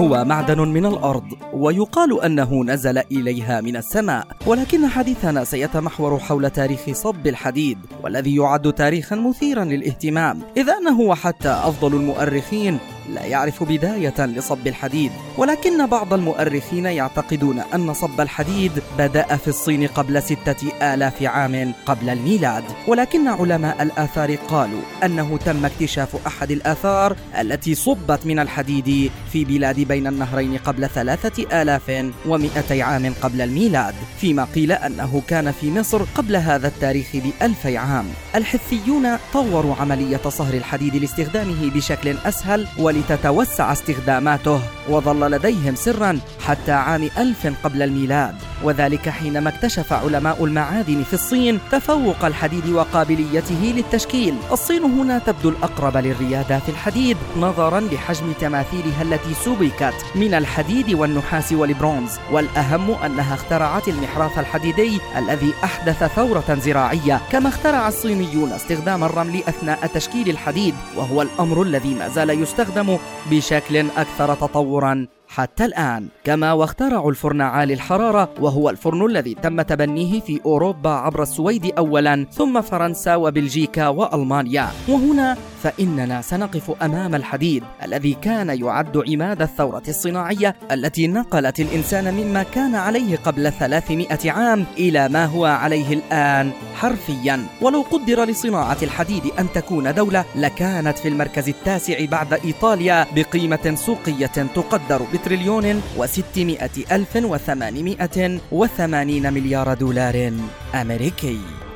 هو معدن من الأرض ويقال أنه نزل إليها من السماء ولكن حديثنا سيتمحور حول تاريخ صب الحديد والذي يعد تاريخا مثيرا للاهتمام إذ أنه وحتى أفضل المؤرخين لا يعرف بداية لصب الحديد ولكن بعض المؤرخين يعتقدون أن صب الحديد بدأ في الصين قبل ستة آلاف عام قبل الميلاد ولكن علماء الآثار قالوا أنه تم اكتشاف أحد الآثار التي صبت من الحديد في بلاد بين النهرين قبل ثلاثة آلاف ومئتي عام قبل الميلاد فيما قيل أنه كان في مصر قبل هذا التاريخ بألفي عام. الحثيون طوروا عملية صهر الحديد لاستخدامه بشكل أسهل ولتتوسع استخداماته وظل لديهم سرا حتى عام ألف قبل الميلاد. وذلك حينما اكتشف علماء المعادن في الصين تفوق الحديد وقابليته للتشكيل. الصين هنا تبدو الأقرب للريادة في الحديد نظرا لحجم تماثيلها التي سبكت من الحديد والنحاس والبرونز. والأهم أنها اخترعت المحراث الحديدي الذي أحدث ثورة زراعية كما اخترع الصينيون استخدام الرمل أثناء تشكيل الحديد وهو الأمر الذي ما زال يستخدم بشكل أكثر تطورا. حتى الآن. كما واخترعوا الفرن عالي الحرارة وهو الفرن الذي تم تبنيه في أوروبا عبر السويد أولا ثم فرنسا وبلجيكا وألمانيا. وهنا فإننا سنقف أمام الحديد الذي كان يعد عماد الثورة الصناعية التي نقلت الإنسان مما كان عليه قبل 300 عام إلى ما هو عليه الآن حرفيا. ولو قدر لصناعة الحديد أن تكون دولة لكانت في المركز التاسع بعد إيطاليا بقيمة سوقية تقدر بتريليون وستمائة ألف وثمانمائة وثمانين مليار دولار أمريكي.